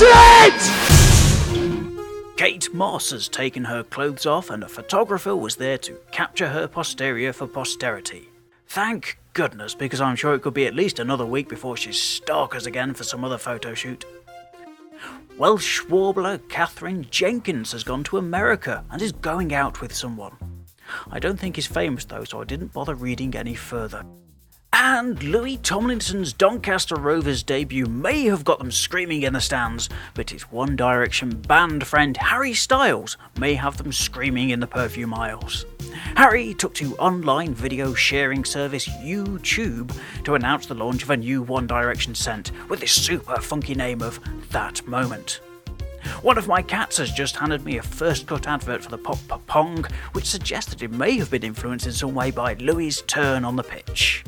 It! Kate Moss has taken her clothes off, and a photographer was there to capture her posterior for posterity. Thank goodness, because I'm sure it could be at least another week before she stalkers again for some other photo shoot. Welsh warbler Katherine Jenkins has gone to America and is going out with someone. I don't think he's famous though, so I didn't bother reading any further. And Louis Tomlinson's Doncaster Rovers debut may have got them screaming in the stands, but his One Direction band friend Harry Styles may have them screaming in the perfume aisles. Harry took to online video sharing service YouTube to announce the launch of a new One Direction scent with the super funky name of That Moment. One of my cats has just handed me a first cut advert for the Pop Pong, which suggests that it may have been influenced in some way by Louis' turn on the pitch.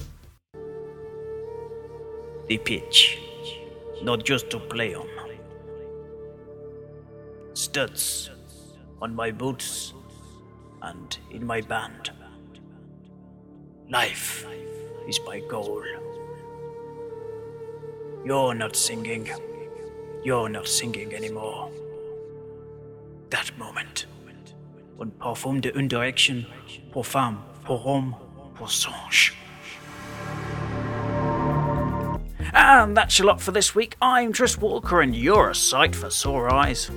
The pitch, not just to play on. Studs on my boots and in my band. Life is my goal. You're not singing. You're not singing anymore. That moment. When parfum de une direction, pour femme, And that's your lot for this week. I'm Tris Walker, and you're a sight for sore eyes.